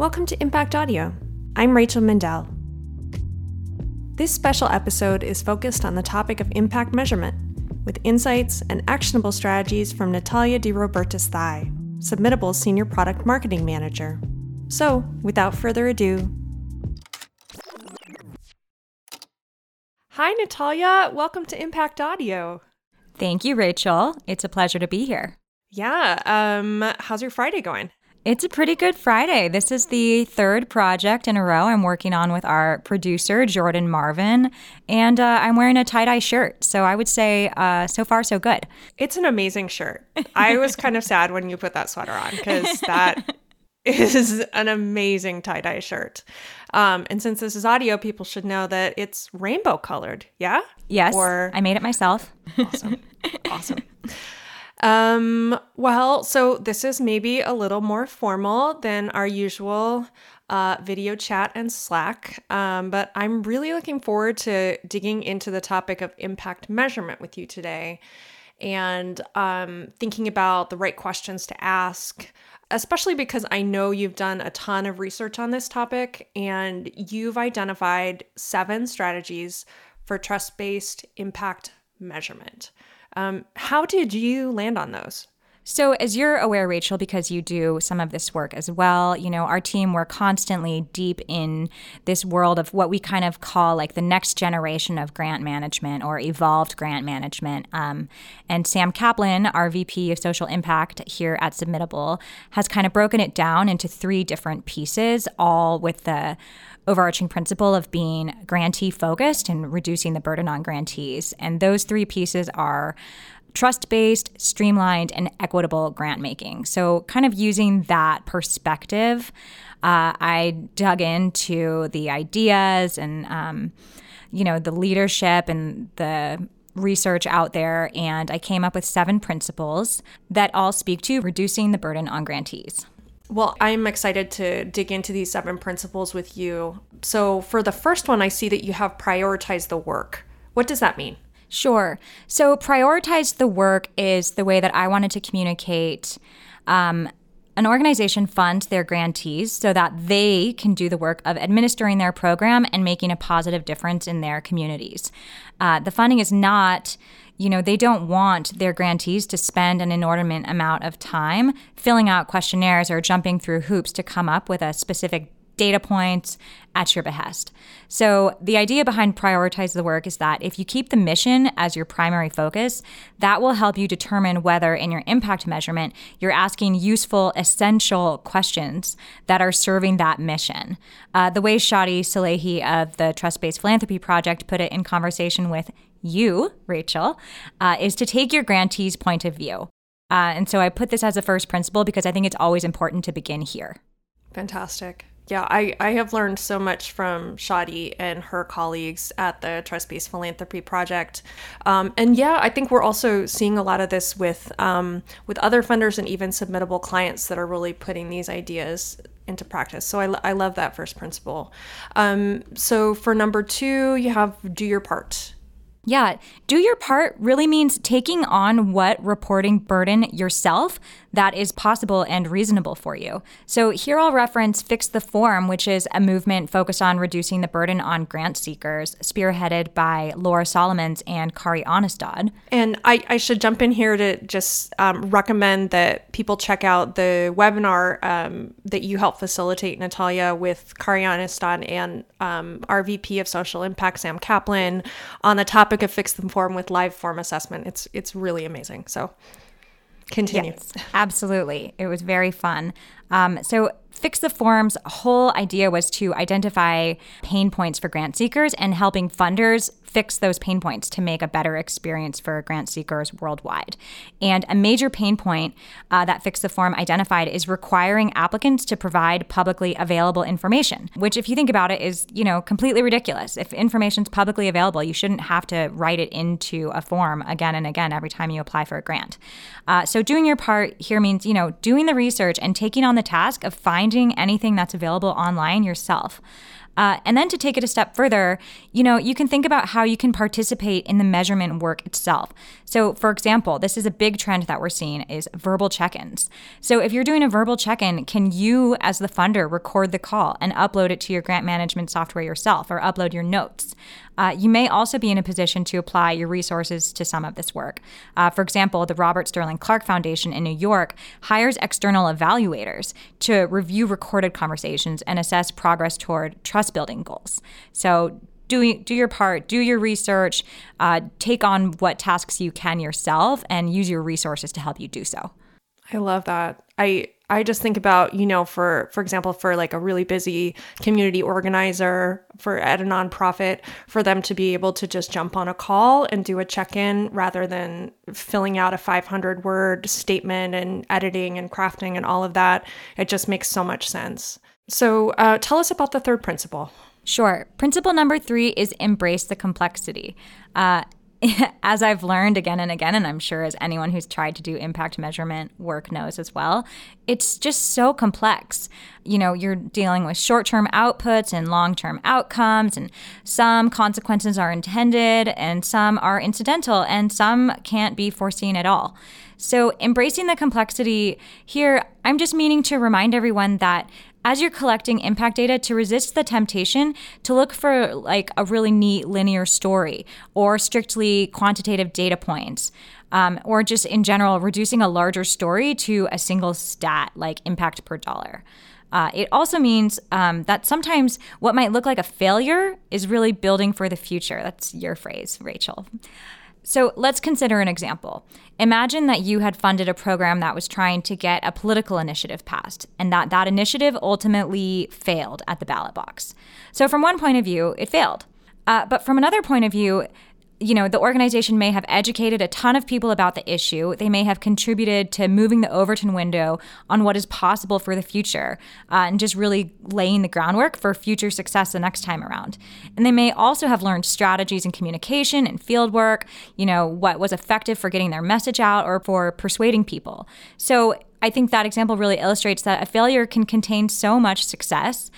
Welcome to Impact Audio. I'm Rachel Mendel. This special episode is focused on the topic of impact measurement, with insights and actionable strategies from Natalia DeRobertis Thai, Submittable's Senior Product Marketing Manager. So, without further ado, Hi, Natalia. Welcome to Impact Audio. Thank you, Rachel. It's a pleasure to be here. Yeah. Um, how's your Friday going? It's a pretty good Friday. This is the third project in a row I'm working on with our producer, Jordan Marvin, and uh, I'm wearing a tie dye shirt. So I would say uh, so far, so good. It's an amazing shirt. I was kind of sad when you put that sweater on because that is an amazing tie dye shirt. Um, and since this is audio, people should know that it's rainbow colored. Yeah? Yes. Or I made it myself. Awesome. awesome. Um, well, so this is maybe a little more formal than our usual uh, video chat and Slack, um, but I'm really looking forward to digging into the topic of impact measurement with you today and um, thinking about the right questions to ask, especially because I know you've done a ton of research on this topic and you've identified seven strategies for trust based impact measurement. Um, how did you land on those? So, as you're aware, Rachel, because you do some of this work as well, you know, our team, we're constantly deep in this world of what we kind of call like the next generation of grant management or evolved grant management. Um, and Sam Kaplan, our VP of social impact here at Submittable, has kind of broken it down into three different pieces, all with the overarching principle of being grantee focused and reducing the burden on grantees. And those three pieces are trust based, streamlined, and equitable grant making. So, kind of using that perspective, uh, I dug into the ideas and, um, you know, the leadership and the research out there, and I came up with seven principles that all speak to reducing the burden on grantees. Well, I'm excited to dig into these seven principles with you. So, for the first one, I see that you have prioritized the work. What does that mean? Sure. So, prioritize the work is the way that I wanted to communicate. Um, an organization funds their grantees so that they can do the work of administering their program and making a positive difference in their communities. Uh, the funding is not you know, they don't want their grantees to spend an inordinate amount of time filling out questionnaires or jumping through hoops to come up with a specific data points at your behest. So, the idea behind prioritize the work is that if you keep the mission as your primary focus, that will help you determine whether in your impact measurement you're asking useful, essential questions that are serving that mission. Uh, the way Shadi Salehi of the Trust Based Philanthropy Project put it in conversation with you, Rachel, uh, is to take your grantee's point of view. Uh, and so I put this as a first principle because I think it's always important to begin here. Fantastic. Yeah, I, I have learned so much from Shadi and her colleagues at the Trust Based Philanthropy Project. Um, and yeah, I think we're also seeing a lot of this with um, with other funders and even submittable clients that are really putting these ideas into practice. So I, I love that first principle. Um, so for number two, you have do your part. Yeah, do your part really means taking on what reporting burden yourself that is possible and reasonable for you. So here I'll reference Fix the Form, which is a movement focused on reducing the burden on grant seekers, spearheaded by Laura Solomons and Kari Anastad. And I, I should jump in here to just um, recommend that people check out the webinar um, that you help facilitate, Natalia, with Kari Anastad and um, our VP of Social Impact, Sam Kaplan, on the topic of Fix the Form with live form assessment. It's it's really amazing. So continue. Yes, absolutely. It was very fun. Um, so, Fix the Form's whole idea was to identify pain points for grant seekers and helping funders fix those pain points to make a better experience for grant seekers worldwide. And a major pain point uh, that Fix the Form identified is requiring applicants to provide publicly available information, which, if you think about it, is you know completely ridiculous. If information is publicly available, you shouldn't have to write it into a form again and again every time you apply for a grant. Uh, so doing your part here means you know doing the research and taking on the task of finding anything that's available online yourself. Uh, and then to take it a step further, you know, you can think about how you can participate in the measurement work itself. So, for example, this is a big trend that we're seeing is verbal check-ins. So, if you're doing a verbal check-in, can you, as the funder, record the call and upload it to your grant management software yourself, or upload your notes? Uh, you may also be in a position to apply your resources to some of this work. Uh, for example, the Robert Sterling Clark Foundation in New York hires external evaluators to review recorded conversations and assess progress toward trust building goals. So, do, do your part, do your research, uh, take on what tasks you can yourself, and use your resources to help you do so. I love that. I I just think about, you know, for for example, for like a really busy community organizer for at a nonprofit, for them to be able to just jump on a call and do a check-in rather than filling out a 500 word statement and editing and crafting and all of that. It just makes so much sense. So, uh, tell us about the third principle. Sure. Principle number three is embrace the complexity. Uh, as I've learned again and again, and I'm sure as anyone who's tried to do impact measurement work knows as well, it's just so complex. You know, you're dealing with short term outputs and long term outcomes, and some consequences are intended, and some are incidental, and some can't be foreseen at all. So, embracing the complexity here, I'm just meaning to remind everyone that as you're collecting impact data to resist the temptation to look for like a really neat linear story or strictly quantitative data points um, or just in general reducing a larger story to a single stat like impact per dollar. Uh, it also means um, that sometimes what might look like a failure is really building for the future. That's your phrase rachel so let's consider an example. Imagine that you had funded a program that was trying to get a political initiative passed, and that that initiative ultimately failed at the ballot box. So, from one point of view, it failed. Uh, but from another point of view, you know, the organization may have educated a ton of people about the issue. They may have contributed to moving the Overton window on what is possible for the future uh, and just really laying the groundwork for future success the next time around. And they may also have learned strategies in communication and field work, you know, what was effective for getting their message out or for persuading people. So I think that example really illustrates that a failure can contain so much success.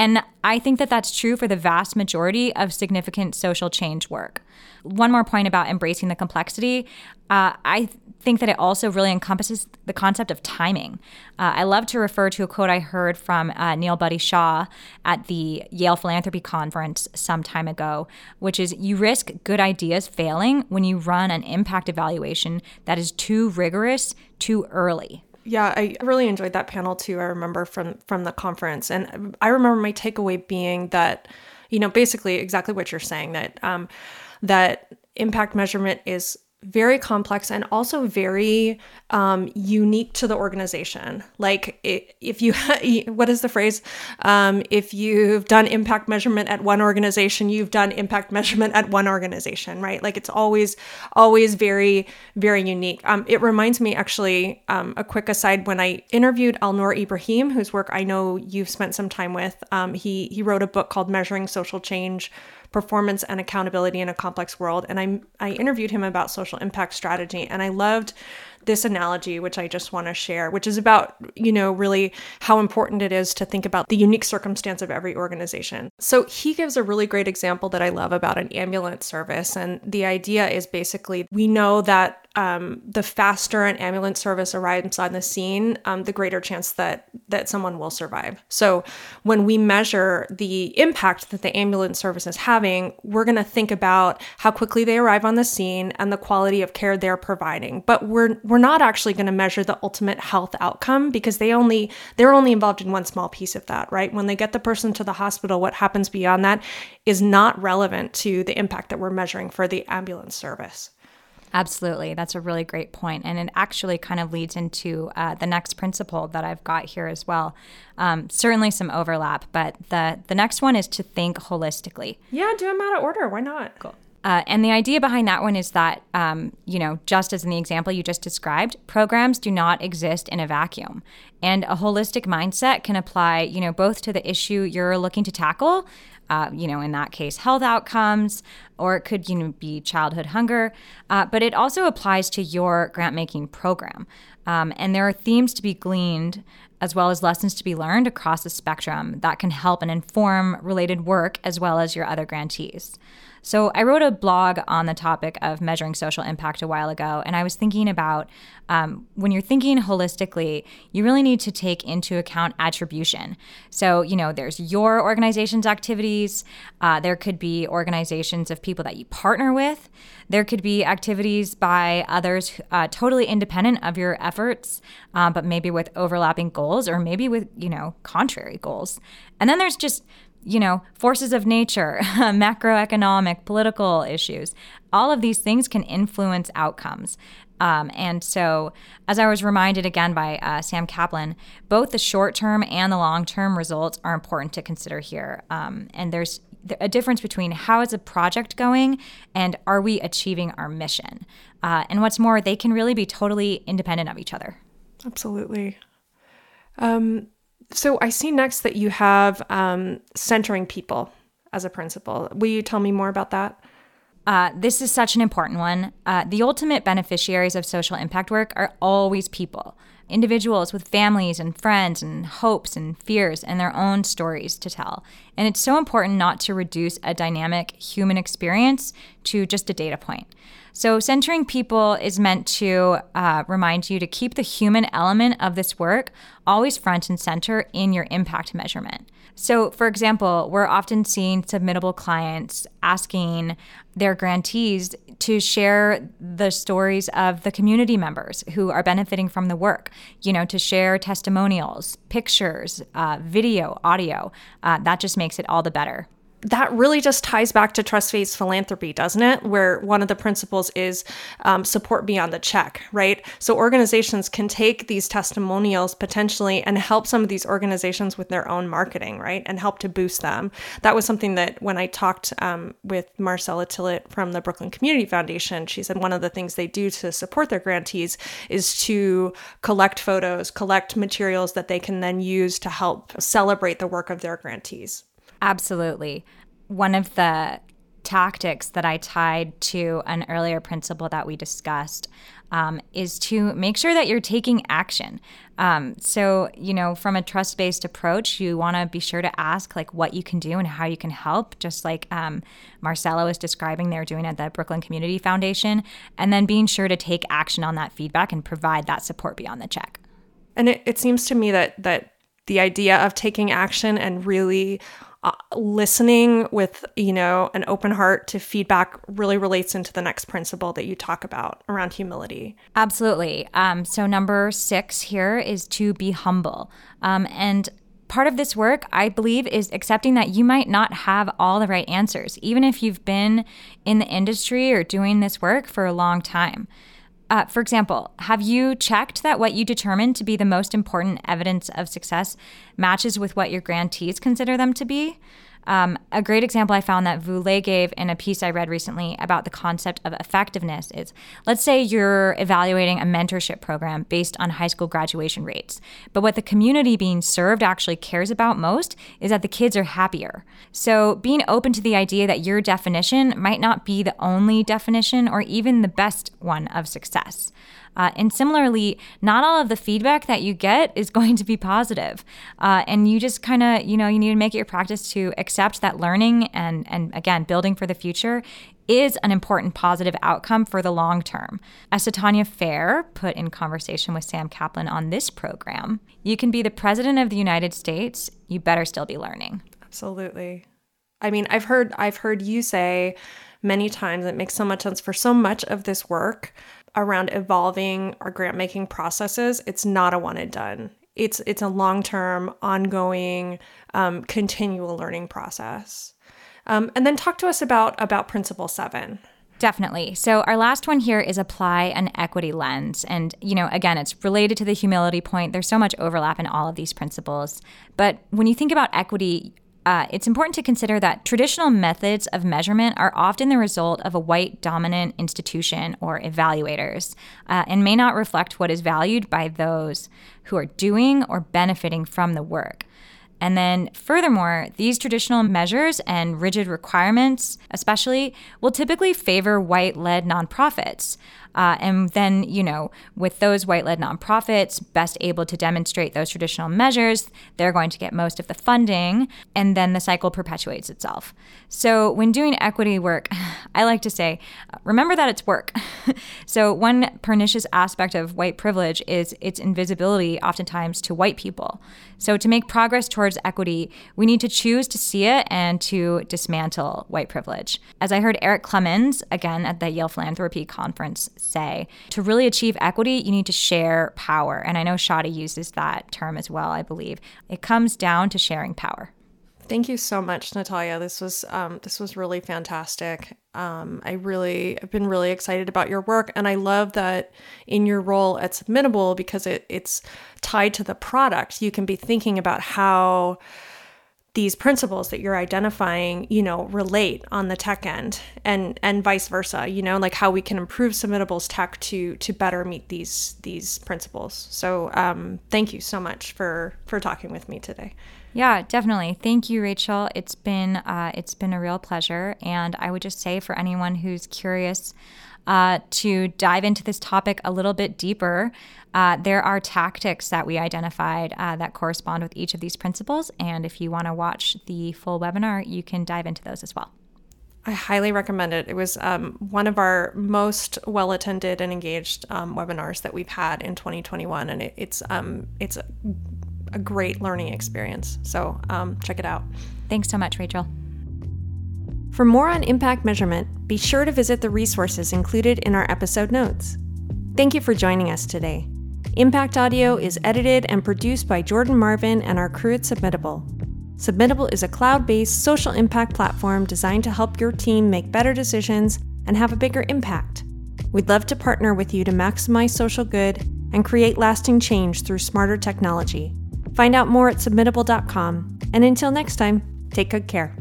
And I think that that's true for the vast majority of significant social change work. One more point about embracing the complexity. Uh, I think that it also really encompasses the concept of timing. Uh, I love to refer to a quote I heard from uh, Neal Buddy Shaw at the Yale Philanthropy Conference some time ago, which is you risk good ideas failing when you run an impact evaluation that is too rigorous too early. Yeah, I really enjoyed that panel too. I remember from from the conference, and I remember my takeaway being that, you know, basically exactly what you're saying that um, that impact measurement is very complex and also very um, unique to the organization. Like, if you, what is the phrase? Um, if you've done impact measurement at one organization, you've done impact measurement at one organization, right? Like, it's always, always very, very unique. Um, it reminds me, actually, um, a quick aside when I interviewed Alnoor Ebrahim, whose work I know you've spent some time with. Um, he he wrote a book called Measuring Social Change performance and accountability in a complex world. And I, I interviewed him about social impact strategy, and I loved this analogy, which I just want to share, which is about, you know, really how important it is to think about the unique circumstance of every organization. So he gives a really great example that I love about an ambulance service. And the idea is basically we know that um, the faster an ambulance service arrives on the scene, um, the greater chance that that someone will survive. So when we measure the impact that the ambulance service is having, we're going to think about how quickly they arrive on the scene and the quality of care they're providing. But we're we're not actually going to measure the ultimate health outcome because they only they're only involved in one small piece of that, right? When they get the person to the hospital, what happens beyond that is not relevant to the impact that we're measuring for the ambulance service. Absolutely. That's a really great point. And it actually kind of leads into uh, the next principle that I've got here as well. Um, certainly some overlap, but the, the next one is to think holistically. Yeah, do them out of order. Why not? Cool. Uh, and the idea behind that one is that, um, you know, just as in the example you just described, programs do not exist in a vacuum. And a holistic mindset can apply, you know, both to the issue you're looking to tackle, uh, you know, in that case, health outcomes, or it could, you know, be childhood hunger, uh, but it also applies to your grant making program. Um, and there are themes to be gleaned as well as lessons to be learned across the spectrum that can help and inform related work as well as your other grantees. So, I wrote a blog on the topic of measuring social impact a while ago, and I was thinking about um, when you're thinking holistically, you really need to take into account attribution. So, you know, there's your organization's activities, uh, there could be organizations of people that you partner with, there could be activities by others uh, totally independent of your efforts, uh, but maybe with overlapping goals or maybe with, you know, contrary goals. And then there's just you know, forces of nature, macroeconomic, political issues. All of these things can influence outcomes. Um, and so, as I was reminded again by uh, Sam Kaplan, both the short term and the long term results are important to consider here. Um, and there's a difference between how is a project going and are we achieving our mission. Uh, and what's more, they can really be totally independent of each other. Absolutely. Um, so I see next that you have um, centering people as a principle. Will you tell me more about that? Uh, this is such an important one. Uh, the ultimate beneficiaries of social impact work are always people, individuals with families and friends and hopes and fears and their own stories to tell. And it's so important not to reduce a dynamic human experience to just a data point. So, centering people is meant to uh, remind you to keep the human element of this work always front and center in your impact measurement. So, for example, we're often seeing submittable clients asking their grantees to share the stories of the community members who are benefiting from the work, you know, to share testimonials, pictures, uh, video, audio. Uh, that just makes it all the better that really just ties back to trust based philanthropy, doesn't it? Where one of the principles is um, support beyond the check, right? So organizations can take these testimonials potentially and help some of these organizations with their own marketing, right? And help to boost them. That was something that when I talked um, with Marcella Tillett from the Brooklyn Community Foundation, she said one of the things they do to support their grantees is to collect photos, collect materials that they can then use to help celebrate the work of their grantees. Absolutely. One of the tactics that I tied to an earlier principle that we discussed um, is to make sure that you're taking action. Um, so, you know, from a trust based approach, you want to be sure to ask like what you can do and how you can help, just like um, Marcella was describing they're doing at the Brooklyn Community Foundation, and then being sure to take action on that feedback and provide that support beyond the check. And it, it seems to me that that the idea of taking action and really uh, listening with you know an open heart to feedback really relates into the next principle that you talk about around humility. Absolutely. Um, so number six here is to be humble. Um, and part of this work i believe is accepting that you might not have all the right answers even if you've been in the industry or doing this work for a long time uh, for example, have you checked that what you determine to be the most important evidence of success matches with what your grantees consider them to be? Um, a great example I found that Vu Le gave in a piece I read recently about the concept of effectiveness is let's say you're evaluating a mentorship program based on high school graduation rates, but what the community being served actually cares about most is that the kids are happier. So being open to the idea that your definition might not be the only definition or even the best one of success. Uh, and similarly, not all of the feedback that you get is going to be positive. Uh, and you just kind of, you know, you need to make it your practice to accept that learning and, and again, building for the future is an important positive outcome for the long term. As Tanya Fair put in conversation with Sam Kaplan on this program, you can be the president of the United States, you better still be learning. Absolutely. I mean, I've heard I've heard you say many times it makes so much sense for so much of this work around evolving our grant making processes, it's not a one and done. It's it's a long term, ongoing, um, continual learning process. Um, and then talk to us about about Principle Seven. Definitely. So our last one here is apply an equity lens. And, you know, again, it's related to the humility point. There's so much overlap in all of these principles. But when you think about equity, uh, it's important to consider that traditional methods of measurement are often the result of a white dominant institution or evaluators uh, and may not reflect what is valued by those who are doing or benefiting from the work. And then, furthermore, these traditional measures and rigid requirements, especially, will typically favor white led nonprofits. Uh, and then, you know, with those white led nonprofits best able to demonstrate those traditional measures, they're going to get most of the funding, and then the cycle perpetuates itself. So, when doing equity work, I like to say, remember that it's work. so, one pernicious aspect of white privilege is its invisibility, oftentimes, to white people. So, to make progress towards equity, we need to choose to see it and to dismantle white privilege. As I heard Eric Clemons, again at the Yale Philanthropy Conference, say, to really achieve equity, you need to share power. And I know Shadi uses that term as well, I believe. It comes down to sharing power. Thank you so much, Natalia. This was um, this was really fantastic. Um, I really have been really excited about your work, and I love that in your role at Submittable because it, it's tied to the product. You can be thinking about how these principles that you're identifying you know relate on the tech end and and vice versa you know like how we can improve submittable's tech to to better meet these these principles. So um, thank you so much for for talking with me today yeah definitely thank you rachel it's been uh, it's been a real pleasure and i would just say for anyone who's curious uh, to dive into this topic a little bit deeper, uh, there are tactics that we identified uh, that correspond with each of these principles. And if you want to watch the full webinar, you can dive into those as well. I highly recommend it. It was um, one of our most well attended and engaged um, webinars that we've had in 2021, and it, it's um, it's a, great learning experience. So um, check it out. Thanks so much, Rachel. For more on impact measurement, be sure to visit the resources included in our episode notes. Thank you for joining us today. Impact Audio is edited and produced by Jordan Marvin and our crew at Submittable. Submittable is a cloud based social impact platform designed to help your team make better decisions and have a bigger impact. We'd love to partner with you to maximize social good and create lasting change through smarter technology. Find out more at submittable.com. And until next time, take good care.